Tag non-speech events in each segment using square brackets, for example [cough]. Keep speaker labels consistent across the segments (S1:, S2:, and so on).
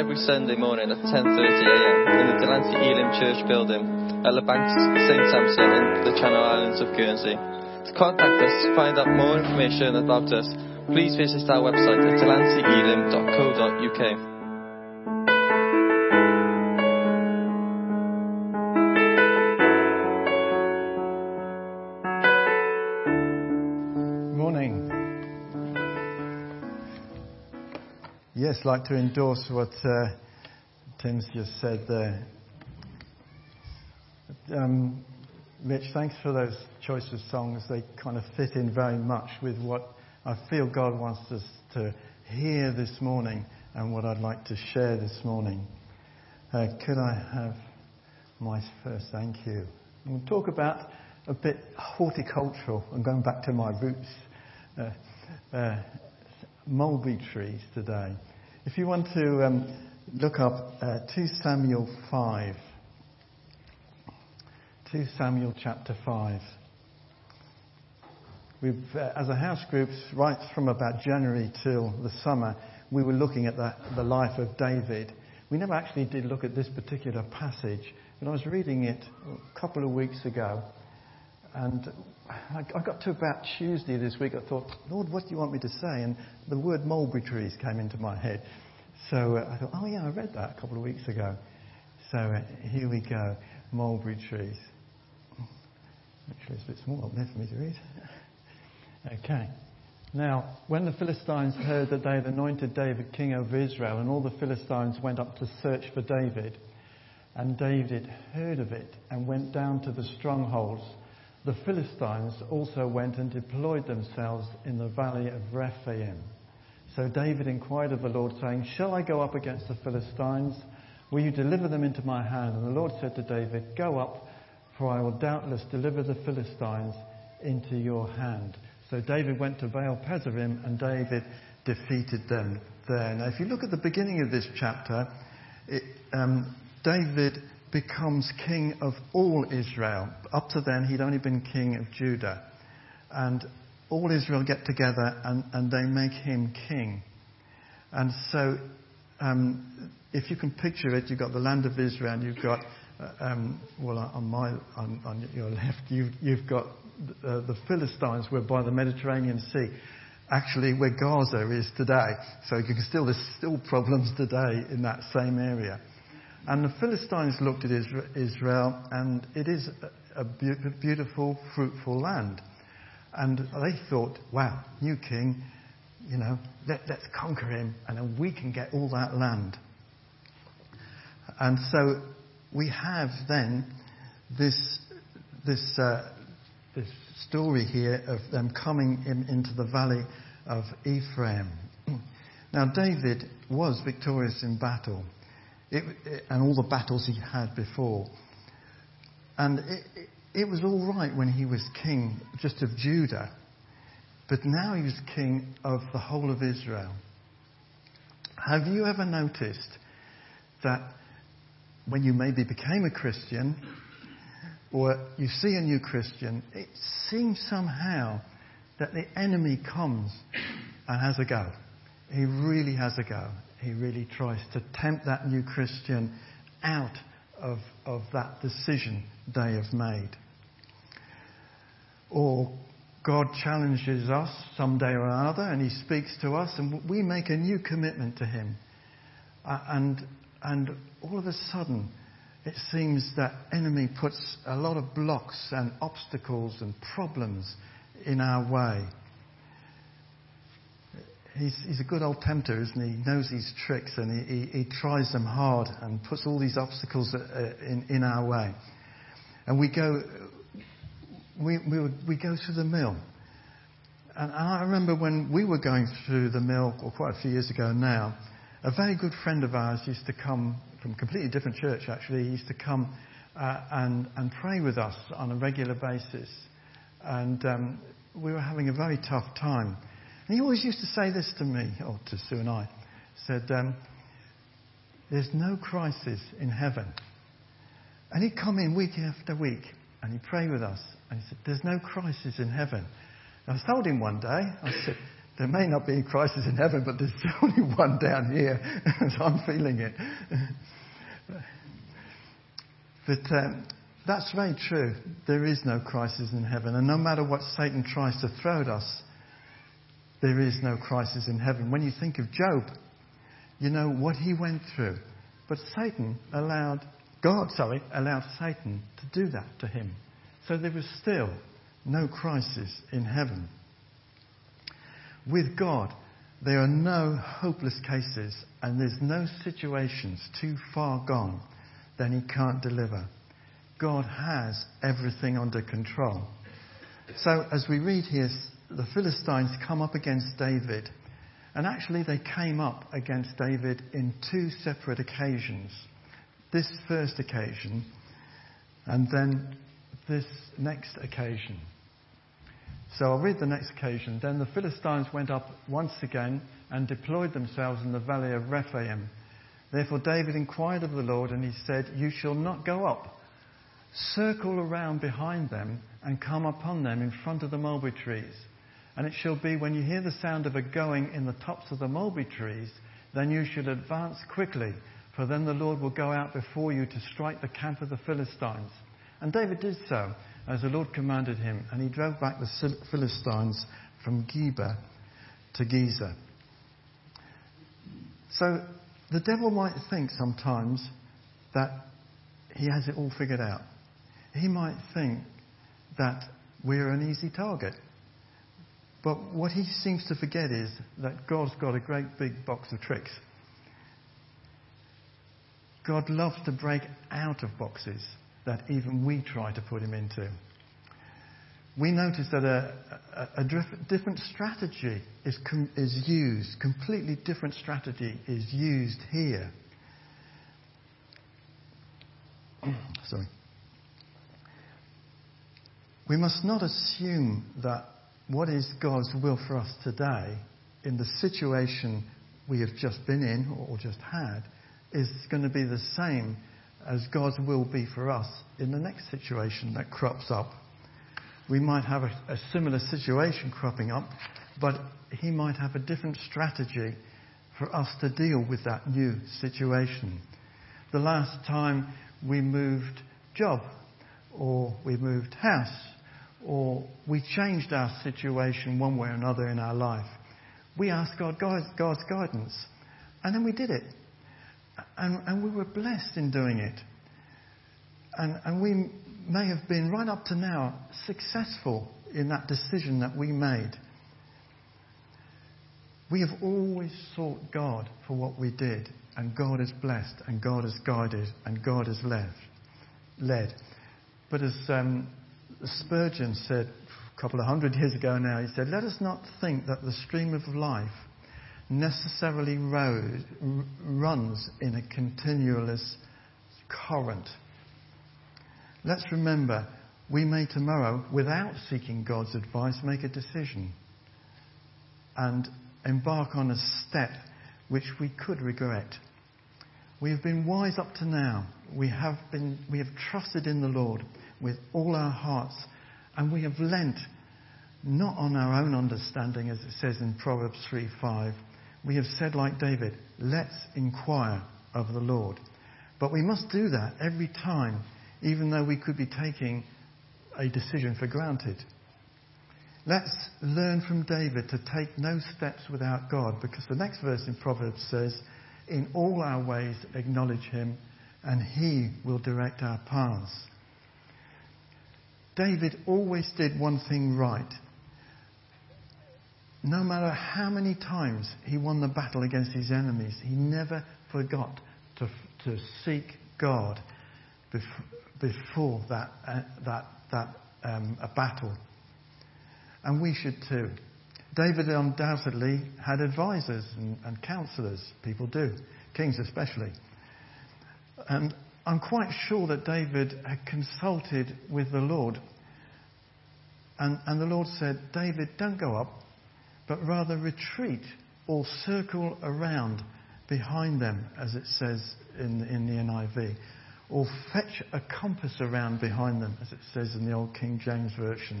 S1: every Sunday morning at 10.30am in the Delancey Elim Church building at the Banks St Sampson in the Channel Islands of Guernsey. To contact us find out more information about us, please visit our website at delanceyelim.co.uk.
S2: I'd like to endorse what uh, Tim's just said there. Um, Rich, thanks for those choice of songs. They kind of fit in very much with what I feel God wants us to hear this morning and what I'd like to share this morning. Uh, could I have my first thank you? We'll talk about a bit horticultural and going back to my roots. Uh, uh, mulberry trees today. If you want to um, look up uh, 2 Samuel 5, 2 Samuel chapter 5. We've, uh, as a house group, right from about January till the summer, we were looking at the, the life of David. We never actually did look at this particular passage, but I was reading it a couple of weeks ago, and I, got to about Tuesday this week. I thought, Lord, what do you want me to say? And the word mulberry trees came into my head. So uh, I thought, oh yeah, I read that a couple of weeks ago. So uh, here we go, mulberry trees. Actually, it's a bit small up there for me to read. Okay. Now, when the Philistines heard that they had anointed David king over Israel, and all the Philistines went up to search for David, and David heard of it and went down to the strongholds, the Philistines also went and deployed themselves in the valley of Rephaim. So David inquired of the Lord, saying, Shall I go up against the Philistines? Will you deliver them into my hand? And the Lord said to David, Go up, for I will doubtless deliver the Philistines into your hand. So David went to Baal Perazim, and David defeated them there. Now, if you look at the beginning of this chapter, it, um, David becomes king of all Israel. Up to then, he'd only been king of Judah. And all Israel get together and, and they make him king. And so, um, if you can picture it, you've got the land of Israel, and you've got, uh, um, well, on, my, on, on your [laughs] left, you've, you've got uh, the Philistines were by the Mediterranean Sea. Actually, where Gaza is today. So you can still, there's still problems today in that same area. And the Philistines looked at Israel, and it is a beautiful, fruitful land. And they thought, wow, new king, you know, let, us conquer him, and then we can get all that land. And so we have then this, this, uh, this story here of them coming in, into the valley of Ephraim. [clears throat] Now, David was victorious in battle it, it, and all the battles he had before. And it, it was all right when he was king just of Judah, but now he was king of the whole of Israel. Have you ever noticed that when you maybe became a Christian, or you see a new Christian, it seems somehow that the enemy comes and has a go. He really has a go. He really tries to tempt that new Christian out of, of that decision they have made. Or God challenges us someday or another and He speaks to us and we make a new commitment to Him. Uh, and, and all of a sudden, it seems that enemy puts a lot of blocks and obstacles and problems in our way. He's, he's a good old tempter, isn't he? He knows these tricks and he, he, he tries them hard and puts all these obstacles uh, in, in our way. And we go, we, we, we go through the mill. And I remember when we were going through the mill, or quite a few years ago now, a very good friend of ours used to come from a completely different church actually. He used to come uh, and, and pray with us on a regular basis. And um, we were having a very tough time. And he always used to say this to me, or to Sue and I, said, um, There's no crisis in heaven. And he'd come in week after week and he'd pray with us. And he said, There's no crisis in heaven. And I told him one day, I said, there may not be a crisis in heaven, but there's [laughs] only one down here, [laughs] so I'm feeling it. [laughs] but um, that's very true. There is no crisis in heaven, and no matter what Satan tries to throw at us, there is no crisis in heaven. When you think of Job, you know what he went through. But Satan allowed, God, sorry, allowed Satan to do that to him. So there was still no crisis in heaven. With God, there are no hopeless cases and there's no situations too far gone that He can't deliver. God has everything under control. So, as we read here, the Philistines come up against David, and actually they came up against David in two separate occasions. This first occasion, and then this next occasion. So I'll read the next occasion. Then the Philistines went up once again and deployed themselves in the valley of Rephaim. Therefore David inquired of the Lord, and he said, You shall not go up. Circle around behind them and come upon them in front of the mulberry trees. And it shall be when you hear the sound of a going in the tops of the mulberry trees, then you should advance quickly, for then the Lord will go out before you to strike the camp of the Philistines. And David did so as the Lord commanded him, and he drove back the Philistines from Geba to Gezer. So the devil might think sometimes that he has it all figured out. He might think that we're an easy target. But what he seems to forget is that God's got a great big box of tricks. God loves to break out of boxes that even we try to put him into. We notice that a, a, a different strategy is, com- is used, completely different strategy is used here. [clears throat] Sorry. We must not assume that what is God's will for us today in the situation we have just been in or just had is going to be the same as God's will be for us in the next situation that crops up. We might have a, a similar situation cropping up, but He might have a different strategy for us to deal with that new situation. The last time we moved job, or we moved house, or we changed our situation one way or another in our life, we asked God God's guidance, and then we did it. And, and we were blessed in doing it. And, and we may have been, right up to now, successful in that decision that we made. We have always sought God for what we did, and God has blessed, and God has guided, and God has led. led. But as um, Spurgeon said a couple of hundred years ago now, he said, Let us not think that the stream of life necessarily rose, runs in a continuous current. Let's remember, we may tomorrow, without seeking God's advice, make a decision and embark on a step which we could regret. We have been wise up to now. We have, been, we have trusted in the Lord with all our hearts, and we have lent not on our own understanding, as it says in Proverbs 3 5, we have said, like David, let's inquire of the Lord. But we must do that every time, even though we could be taking a decision for granted. Let's learn from David to take no steps without God, because the next verse in Proverbs says, In all our ways acknowledge him, and he will direct our paths. David always did one thing right no matter how many times he won the battle against his enemies, he never forgot to, to seek God before that, uh, that, that um, a battle. And we should too. David undoubtedly had advisors and, and counselors. People do, kings especially. And I'm quite sure that David had consulted with the Lord. And, and the Lord said, David, don't go up but rather retreat or circle around behind them, as it says in, in the NIV, or fetch a compass around behind them, as it says in the Old King James Version.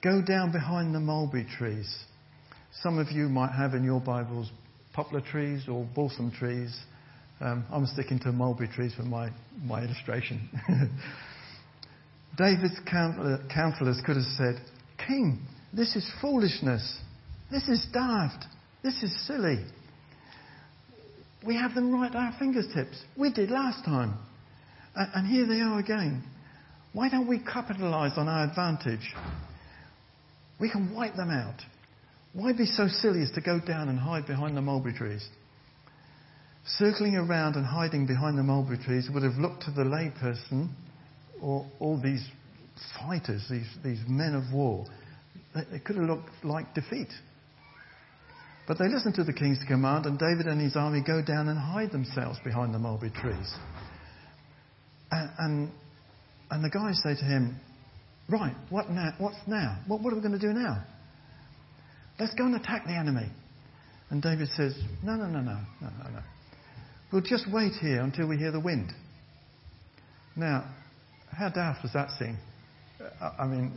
S2: Go down behind the mulberry trees. Some of you might have in your Bibles poplar trees or balsam trees. Um, I'm sticking to mulberry trees for my, my illustration. [laughs] David's counselors could have said, King, this is foolishness. This is daft. This is silly. We have them right at our fingertips. We did last time. And here they are again. Why don't we capitalize on our advantage? We can wipe them out. Why be so silly as to go down and hide behind the mulberry trees? Circling around and hiding behind the mulberry trees would have looked to the layperson or all these fighters, these, these men of war, it could have looked like defeat. But they listened to the king's command, and David and his army go down and hide themselves behind the mulberry trees. And, and, and the guys say to him, Right, what now? What's now? What, what are we going to do now? Let's go and attack the enemy. And David says, No, no, no, no, no, no, no. We'll just wait here until we hear the wind. Now, how daft does that seem? I mean,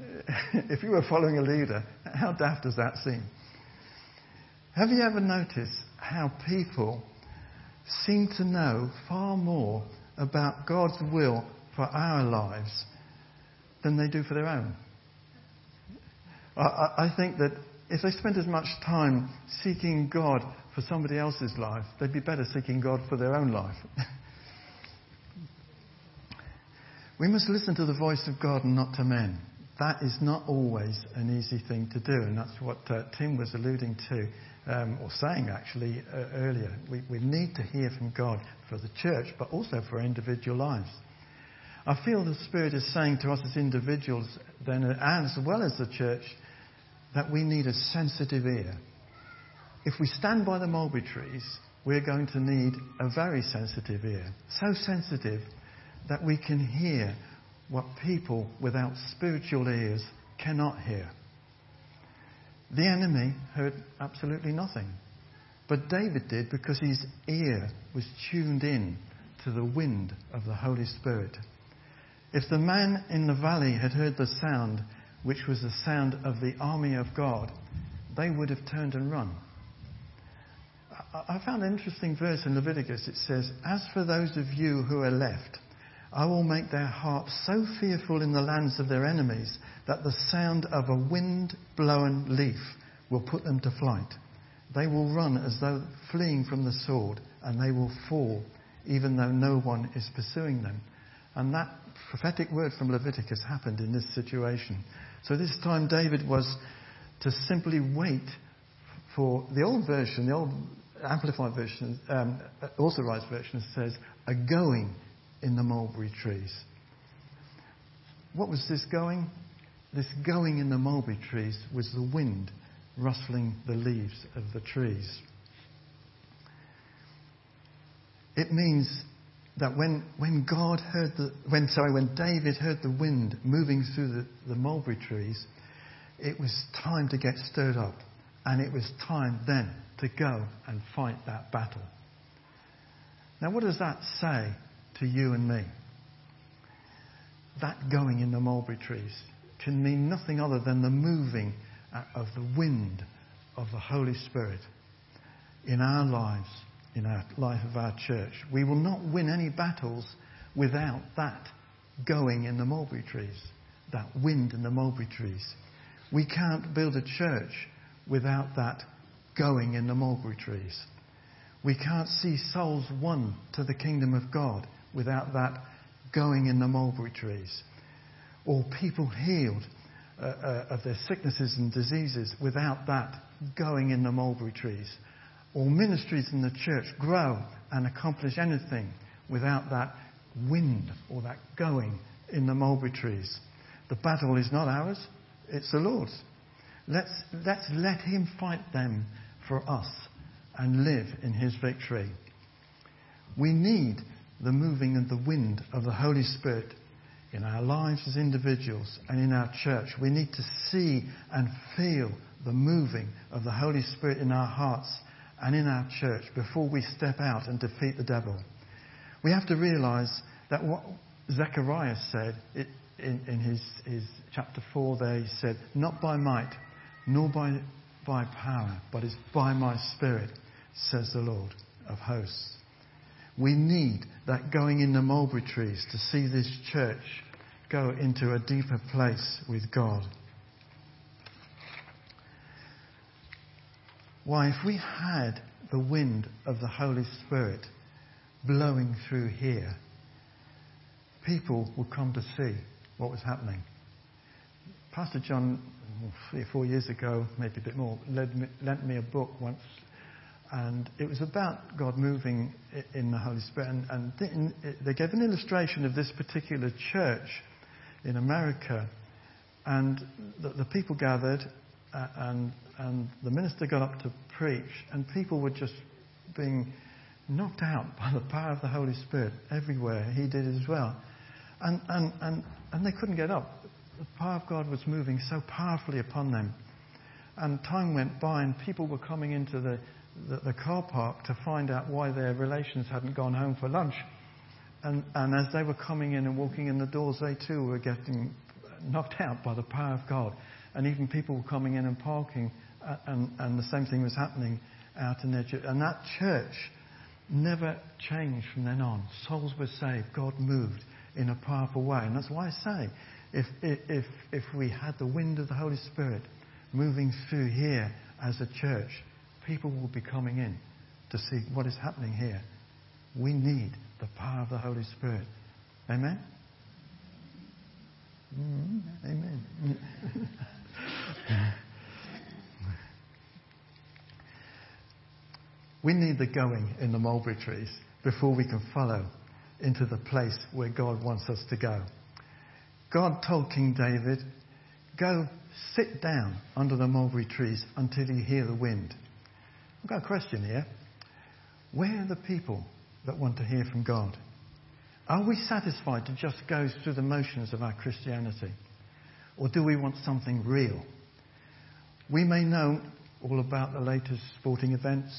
S2: [laughs] if you were following a leader, how daft does that seem? Have you ever noticed how people seem to know far more about God's will for our lives than they do for their own? I, I think that if they spent as much time seeking God for somebody else's life, they'd be better seeking God for their own life. [laughs] we must listen to the voice of God and not to men. That is not always an easy thing to do, and that's what uh, Tim was alluding to, um, or saying actually uh, earlier. We, we need to hear from God for the church, but also for our individual lives. I feel the Spirit is saying to us as individuals, then, as well as the church, that we need a sensitive ear. If we stand by the mulberry trees, we're going to need a very sensitive ear. So sensitive that we can hear what people without spiritual ears cannot hear. The enemy heard absolutely nothing. But David did because his ear was tuned in to the wind of the Holy Spirit. If the man in the valley had heard the sound, which was the sound of the army of God, they would have turned and run. I found an interesting verse in Leviticus. It says, As for those of you who are left, I will make their hearts so fearful in the lands of their enemies that the sound of a wind blown leaf will put them to flight. They will run as though fleeing from the sword, and they will fall, even though no one is pursuing them. And that prophetic word from Leviticus happened in this situation. So this time David was to simply wait for the old version, the old amplified version, um, authorized version says, a going in the mulberry trees. What was this going? This going in the mulberry trees was the wind rustling the leaves of the trees. It means that when, when God heard the, when, sorry, when David heard the wind moving through the, the mulberry trees, it was time to get stirred up. And it was time then to go and fight that battle. Now, what does that say to you and me. That going in the mulberry trees can mean nothing other than the moving of the wind of the Holy Spirit in our lives, in our life of our church. We will not win any battles without that going in the mulberry trees, that wind in the mulberry trees. We can't build a church without that going in the mulberry trees. We can't see souls won to the kingdom of God without that going in the mulberry trees, or people healed uh, uh, of their sicknesses and diseases without that going in the mulberry trees, or ministries in the church grow and accomplish anything without that wind or that going in the mulberry trees. The battle is not ours, it's the Lord's. Let's, let's let Him fight them for us and live in His victory. We need the moving and the wind of the Holy Spirit in our lives as individuals and in our church. We need to see and feel the moving of the Holy Spirit in our hearts and in our church before we step out and defeat the devil. We have to realize that what Zechariah said in, in his, his chapter 4 there, he said, Not by might, nor by by power, but it's by my Spirit, says the Lord of hosts. We need that going in the mulberry trees to see this church go into a deeper place with God. Why, if we had the wind of the Holy Spirit blowing through here, people would come to see what was happening. Pastor John, three or four years ago, maybe a bit more, me, lent me a book once, and it was about God moving in the Holy Spirit. And, and they gave an illustration of this particular church in America, and the, the people gathered, uh, and, and the minister got up to preach, and people were just being knocked out by the power of the Holy Spirit everywhere. He did as well. And, and, and, and they couldn't get up. The power of God was moving so powerfully upon them. And time went by, and people were coming into the, the, the car park to find out why their relations hadn't gone home for lunch. And, and as they were coming in and walking in the doors, they too were getting knocked out by the power of God. And even people were coming in and parking, and, and the same thing was happening out in their church. And that church never changed from then on. Souls were saved. God moved in a powerful way. And that's why I say, if, if, if we had the wind of the Holy Spirit moving through here as a church, people will be coming in to see what is happening here. We need the power of the Holy Spirit. Amen? Mm, amen. We need the going in the mulberry trees before we can follow into the place where God wants us to go. God told King David, Go sit down under the mulberry trees until you hear the wind. I've got a question here. Where are the people that want to hear from God? Are we satisfied to just go through the motions of our Christianity? Or do we want something real? We may know all about the latest sporting events,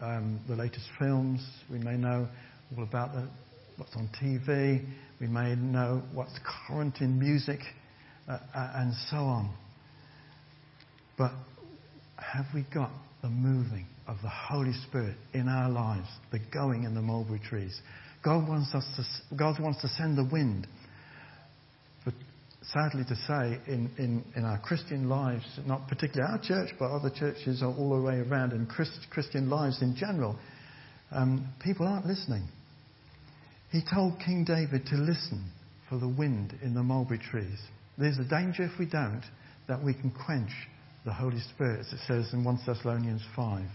S2: um, the latest films. We may know all about the what's on TV. We may know what's current in music uh, uh, and so on. But have we got the moving of the Holy Spirit in our lives, the going in the mulberry trees? God wants us to, God wants to send the wind. Sadly to say, in, in, in our Christian lives, not particularly our church, but other churches are all the way around, and Christ, Christian lives in general, um, people aren't listening. He told King David to listen for the wind in the mulberry trees. There's a danger if we don't that we can quench the Holy Spirit, as it says in 1 Thessalonians 5.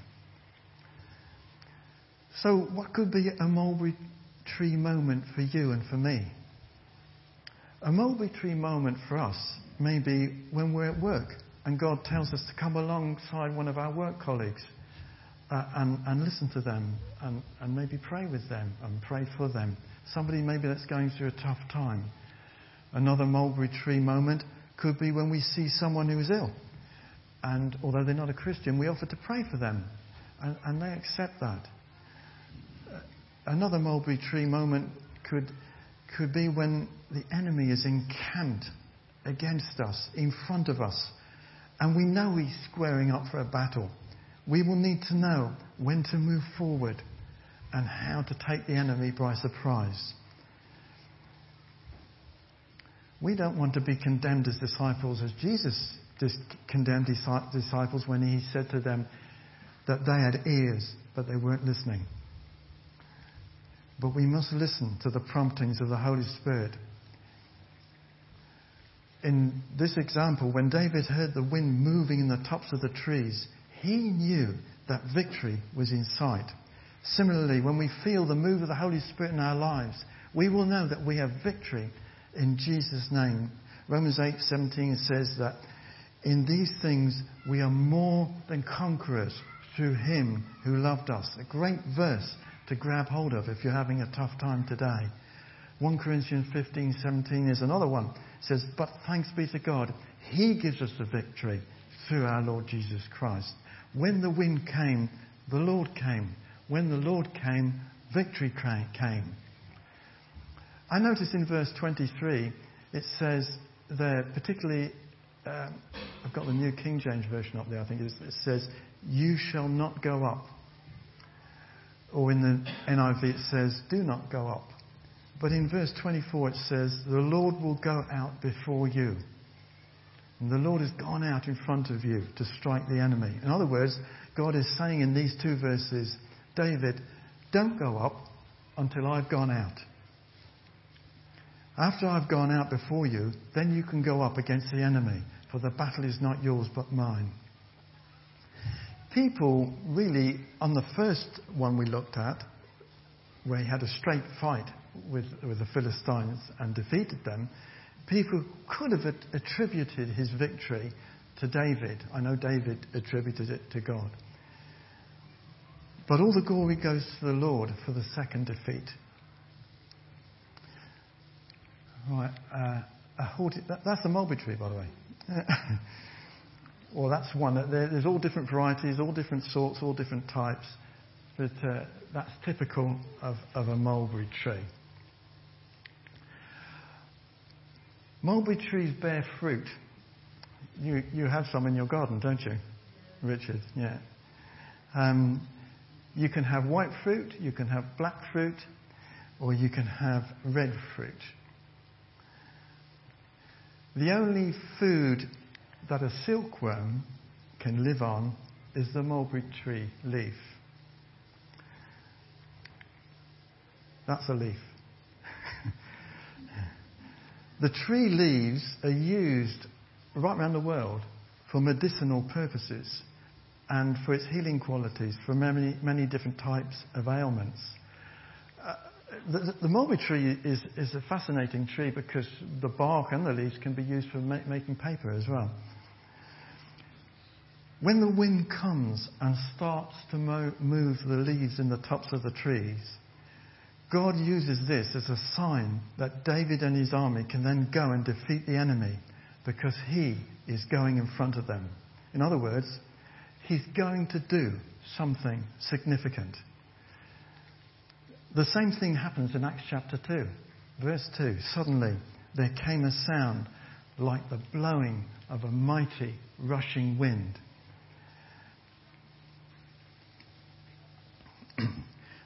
S2: So, what could be a mulberry tree moment for you and for me? A mulberry tree moment for us may be when we're at work and God tells us to come alongside one of our work colleagues uh, and, and, listen to them and, and maybe pray with them and pray for them somebody maybe that's going through a tough time. Another mulberry tree moment could be when we see someone who is ill. And although they're not a Christian, we offer to pray for them. And, and they accept that. Another mulberry tree moment could, could be when the enemy is encamped against us, in front of us, and we know he's squaring up for a battle. We will need to know when to move forward and how to take the enemy by surprise. We don't want to be condemned as disciples as Jesus condemned his disciples when he said to them that they had ears but they weren't listening. But we must listen to the promptings of the Holy Spirit. In this example, when David heard the wind moving in the tops of the trees, he knew that victory was in sight. Similarly, when we feel the move of the Holy Spirit in our lives, we will know that we have victory in Jesus' name. Romans 8:17 says that in these things we are more than conquerors through him who loved us. A great verse to grab hold of if you're having a tough time today. 1 Corinthians 15:17 is another one. Says, "But thanks be to God, he gives us the victory through our Lord Jesus Christ." When the wind came, the Lord came when the Lord came, victory came. I notice in verse 23, it says there, particularly um, I've got the New King James Version up there, I think it says, You shall not go up. Or in the NIV it says, Do not go up. But in verse 24 it says, The Lord will go out before you. And the Lord has gone out in front of you to strike the enemy. In other words, God is saying in these two verses, David, don't go up until I've gone out. After I've gone out before you, then you can go up against the enemy, for the battle is not yours but mine. People really, on the first one we looked at, where he had a straight fight with, with the Philistines and defeated them, people could have attributed his victory to David. I know David attributed it to God. But all the glory goes to the Lord for the second defeat. Right, uh, that, that's a mulberry tree, by the way. [laughs] well, that's one. there's all different varieties, all different sorts, all different types. But uh, that's typical of, of a mulberry tree. Mulberry trees bear fruit. You, you have some in your garden, don't you, Richard? Yeah. Um, you can have white fruit, you can have black fruit, or you can have red fruit. The only food that a silkworm can live on is the mulberry tree leaf. That's a leaf. The tree leaves are used right around the world for medicinal purposes and for its healing qualities for many, many different types of ailments. Uh, the, the, mulberry tree is, is, a fascinating tree because the bark and the leaves can be used for ma- making paper as well. When the wind comes and starts to mo- move the leaves in the tops of the trees, God uses this as a sign that David and his army can then go and defeat the enemy because he is going in front of them. In other words, he's going to do something significant. The same thing happens in Acts chapter 2, verse 2. Suddenly there came a sound like the blowing of a mighty rushing wind.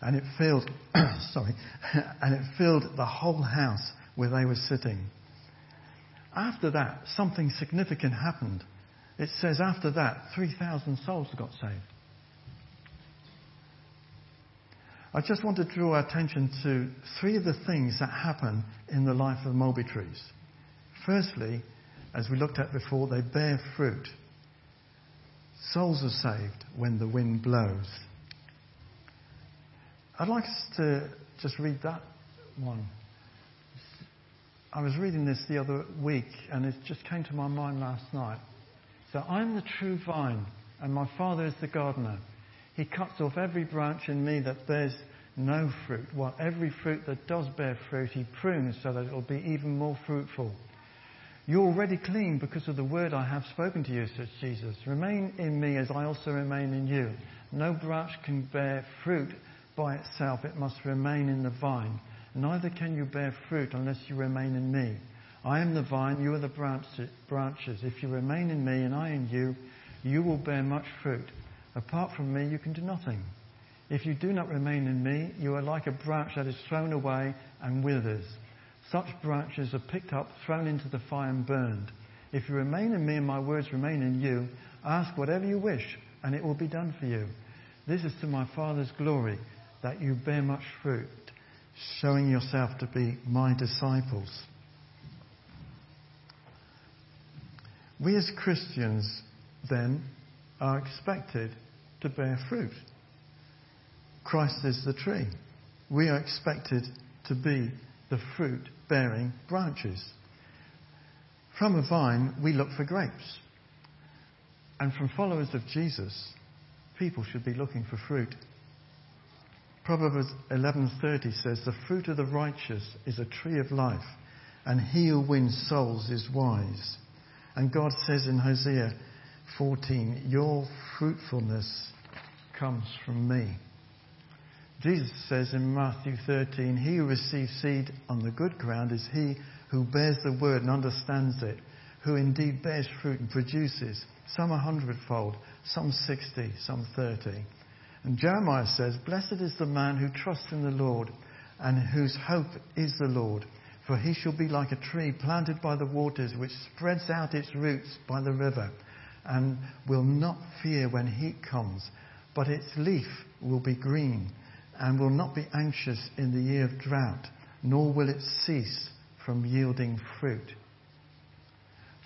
S2: And it filled, [clears throat] sorry, [clears throat] and it filled the whole house where they were sitting. After that, something significant happened. It says after that, 3,000 souls got saved. I just want to draw our attention to three of the things that happen in the life of the mulberry trees. Firstly, as we looked at before, they bear fruit. Souls are saved when the wind blows. I'd like us to just read that one. I was reading this the other week and it just came to my mind last night. So I'm the true vine and my Father is the gardener. He cuts off every branch in me that bears no fruit, while every fruit that does bear fruit he prunes so that it will be even more fruitful. You're already clean because of the word I have spoken to you, says Jesus. Remain in me as I also remain in you. No branch can bear fruit by itself, it must remain in the vine. Neither can you bear fruit unless you remain in me. I am the vine, you are the branches. If you remain in me and I in you, you will bear much fruit. Apart from me, you can do nothing. If you do not remain in me, you are like a branch that is thrown away and withers. Such branches are picked up, thrown into the fire, and burned. If you remain in me and my words remain in you, ask whatever you wish, and it will be done for you. This is to my Father's glory that you bear much fruit, showing yourself to be my disciples. We as Christians, then, are expected to bear fruit. Christ is the tree. We are expected to be the fruit bearing branches. From a vine, we look for grapes. And from followers of Jesus, people should be looking for fruit. Proverbs 11:30 says, "The fruit of the righteous is a tree of life, and he who wins souls is wise." And God says in Hosea 14, "Your fruitfulness comes from me." Jesus says in Matthew 13, "He who receives seed on the good ground is he who bears the word and understands it, who indeed bears fruit and produces, some a hundredfold, some sixty, some thirty. And Jeremiah says, Blessed is the man who trusts in the Lord and whose hope is the Lord. For he shall be like a tree planted by the waters, which spreads out its roots by the river, and will not fear when heat comes, but its leaf will be green, and will not be anxious in the year of drought, nor will it cease from yielding fruit.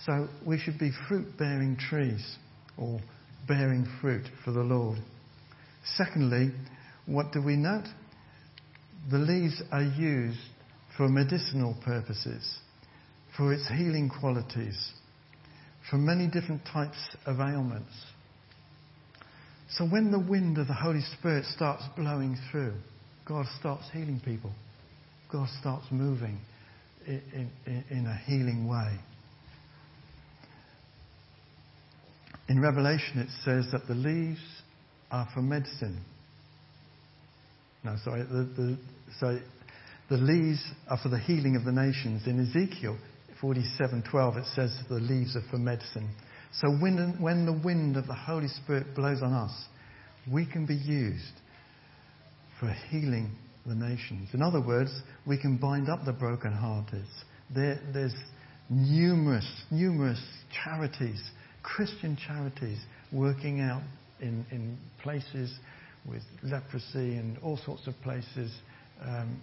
S2: So we should be fruit bearing trees, or bearing fruit for the Lord. Secondly, what do we note? The leaves are used for medicinal purposes, for its healing qualities, for many different types of ailments. So when the wind of the Holy Spirit starts blowing through, God starts healing people. God starts moving in, in, in a healing way. In Revelation, it says that the leaves are for medicine. No, sorry, the, the, so the leaves are for the healing of the nations. In Ezekiel 47:12, it says the leaves are for medicine. So when, when the wind of the Holy Spirit blows on us, we can be used for healing the nations. In other words, we can bind up the brokenhearted. There, there's numerous, numerous charities, Christian charities, working out in, in places with leprosy and all sorts of places, um,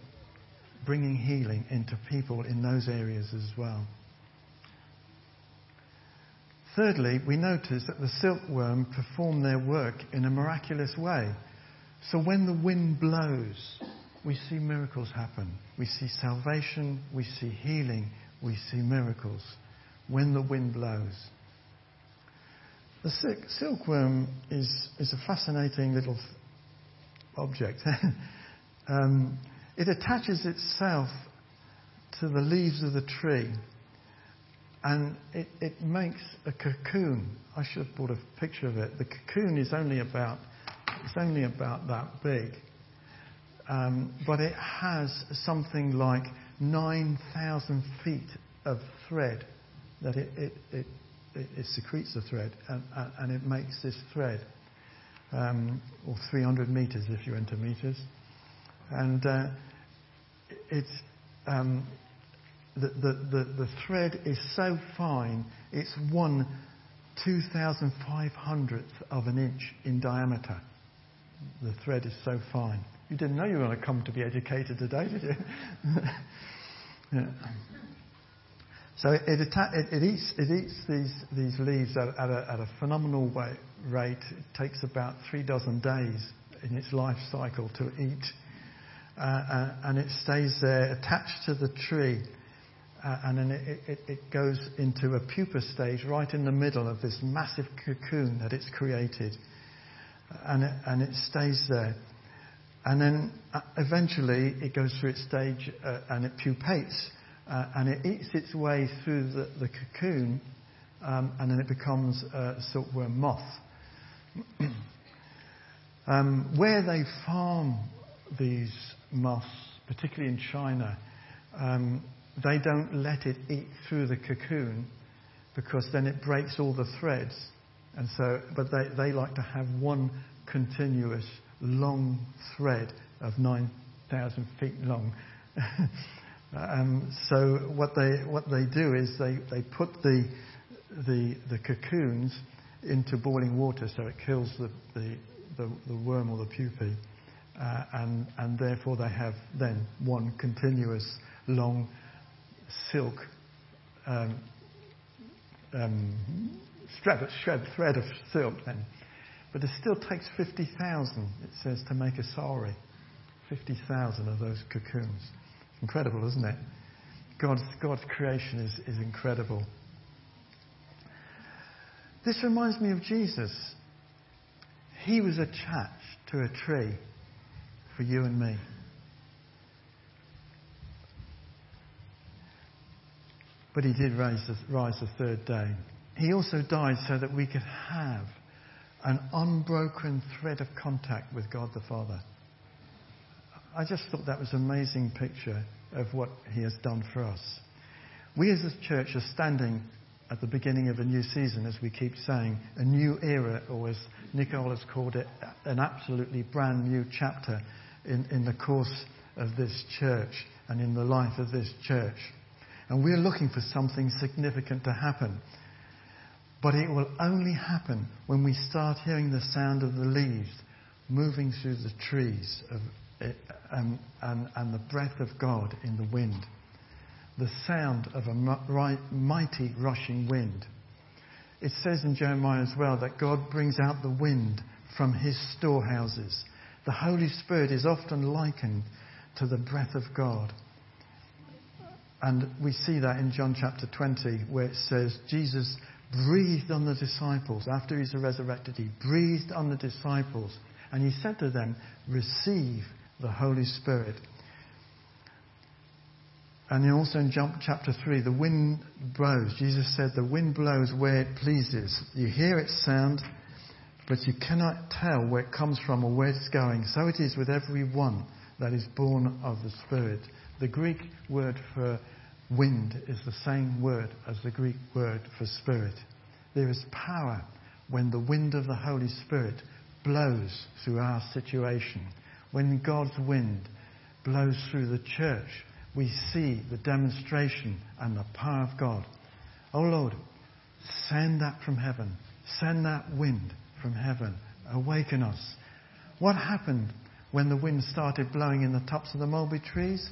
S2: bringing healing into people in those areas as well. Thirdly, we notice that the silkworm perform their work in a miraculous way. So when the wind blows, we see miracles happen. We see salvation, we see healing, we see miracles when the wind blows. The silkworm is, is a fascinating little object. [laughs] um, it attaches itself to the leaves of the tree and it, it makes a cocoon. I should have brought a picture of it. The cocoon is only about, it's only about that big. Um, but it has something like 9,000 feet of thread that it, it, it, it, secretes the thread and, and it makes this thread, um, or 300 meters if you're into meters. And uh, it's, um, the, the, the, the thread is so fine, it's one 2,500th of an inch in diameter. The thread is so fine. You didn't know you were going to come to be educated today, did you? [laughs] yeah. So it, it, it, eats, it eats these, these leaves at, at, a, at a phenomenal way, rate. It takes about three dozen days in its life cycle to eat. Uh, uh, and it stays there attached to the tree uh, and then it, it, it, goes into a pupa stage right in the middle of this massive cocoon that it's created. And it, and it stays there. And then uh, eventually it goes through its stage uh, and it pupates uh, and it eats its way through the, the cocoon um, and then it becomes a silkworm moth. [clears throat] um, where they farm these moths, particularly in China, um, they don't let it eat through the cocoon because then it breaks all the threads. And so, but they, they like to have one continuous long thread of 9,000 feet long. [laughs] um, so what they, what they do is they, they put the, the, the cocoons into boiling water so it kills the, the, the, the worm or the pupae. Uh, and, and therefore they have then one continuous long silk um, um, thread, thread of silk then. But it still takes 50,000, it says, to make a sari. 50,000 of those cocoons. Incredible, isn't it? God's, God's creation is, is incredible. This reminds me of Jesus. He was attached to a tree for you and me. But he did rise rise the third day. He also died so that we could have an unbroken thread of contact with God the Father. I just thought that was an amazing picture of what he has done for us. We as a church are standing at the beginning of a new season, as we keep saying, a new era, or as Nicole has called it, an absolutely brand new chapter in, in the course of this church and in the life of this church. And we're looking for something significant to happen. But it will only happen when we start hearing the sound of the leaves moving through the trees of, and, and, and the breath of God in the wind. The sound of a mighty rushing wind. It says in Jeremiah as well that God brings out the wind from his storehouses. The Holy Spirit is often likened to the breath of God. And we see that in John chapter 20, where it says, Jesus breathed on the disciples. After he's resurrected, he breathed on the disciples. And he said to them, Receive the Holy Spirit. And also in John chapter 3, the wind blows. Jesus said, The wind blows where it pleases. You hear its sound, but you cannot tell where it comes from or where it's going. So it is with every one that is born of the Spirit. The Greek word for wind is the same word as the Greek word for spirit. There is power when the wind of the Holy Spirit blows through our situation. When God's wind blows through the church, we see the demonstration and the power of God. Oh Lord, send that from heaven. Send that wind from heaven. Awaken us. What happened when the wind started blowing in the tops of the mulberry trees?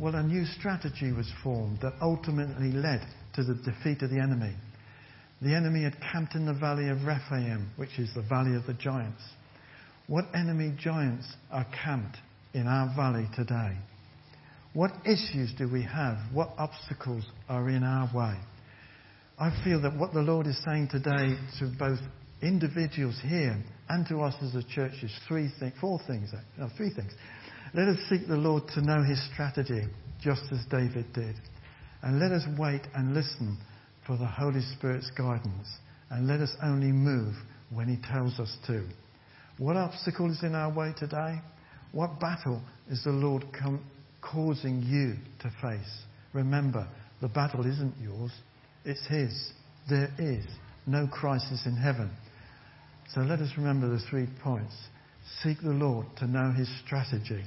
S2: Well, a new strategy was formed that ultimately led to the defeat of the enemy. The enemy had camped in the valley of Rephaim, which is the valley of the giants. What enemy giants are camped in our valley today? What issues do we have? What obstacles are in our way? I feel that what the Lord is saying today to both individuals here and to us as a church is three things, four things, uh, no, three things. Let us seek the Lord to know his strategy, just as David did. And let us wait and listen for the Holy Spirit's guidance. And let us only move when he tells us to. What obstacle is in our way today? What battle is the Lord com- causing you to face? Remember, the battle isn't yours, it's His. There is no crisis in heaven. So let us remember the three points. Seek the Lord to know His strategy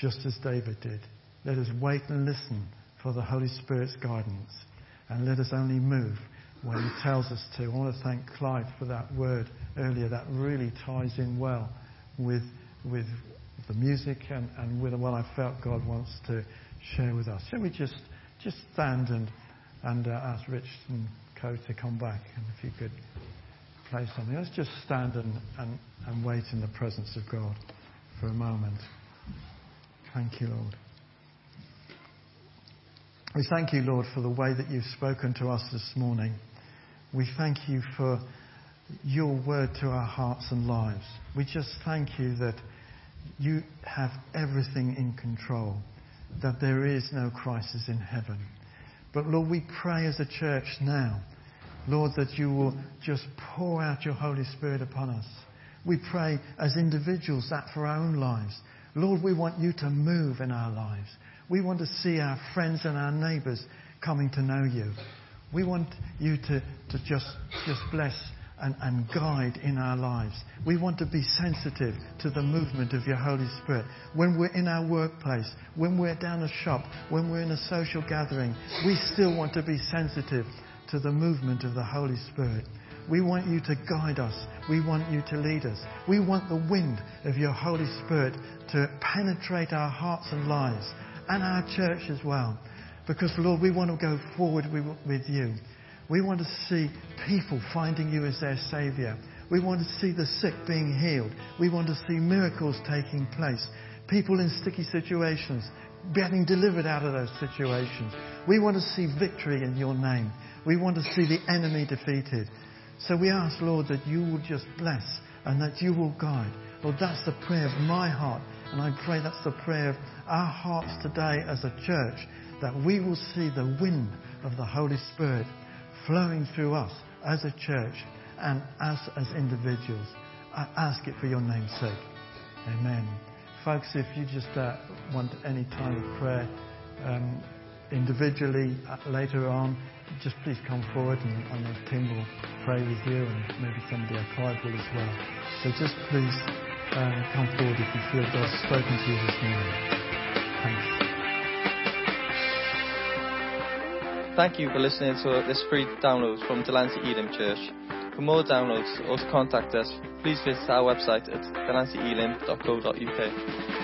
S2: just as David did. Let us wait and listen for the Holy Spirit's guidance. And let us only move when He tells us to. I want to thank Clyde for that word earlier. That really ties in well with, with the music and, and with what I felt God wants to share with us. Shall we just, just stand and, and uh, ask Rich and Co to come back? And if you could play something. Let's just stand and, and, and wait in the presence of God for a moment. Thank you, Lord. We thank you, Lord, for the way that you've spoken to us this morning. We thank you for your word to our hearts and lives. We just thank you that you have everything in control, that there is no crisis in heaven. But Lord, we pray as a church now, Lord, that you will just pour out your Holy Spirit upon us. We pray as individuals that for our own lives, Lord, we want you to move in our lives. We want to see our friends and our neighbours coming to know you. We want you to, to just, just bless and, and guide in our lives. We want to be sensitive to the movement of your Holy Spirit. When we're in our workplace, when we're down a shop, when we're in a social gathering, we still want to be sensitive to the movement of the Holy Spirit. We want you to guide us. We want you to lead us. We want the wind of your Holy Spirit to penetrate our hearts and lives and our church as well. Because, Lord, we want to go forward with you. We want to see people finding you as their Saviour. We want to see the sick being healed. We want to see miracles taking place. People in sticky situations getting delivered out of those situations. We want to see victory in your name. We want to see the enemy defeated. So we ask, Lord, that you will just bless and that you will guide. Lord, that's the prayer of my heart. And I pray that's the prayer of our hearts today as a church, that we will see the wind of the Holy Spirit flowing through us as a church and us as individuals. I ask it for your name's sake. Amen. Folks, if you just uh, want any time of prayer, um, individually uh, later on, just please come forward and, and then Tim will pray with you and maybe somebody at Clive will as well. So just please uh, come forward if you feel God's spoken to you this morning. Thanks.
S1: Thank you for listening to this free download from Delancey Elim Church. For more downloads or to contact us, please visit our website at delanceyelim.co.uk.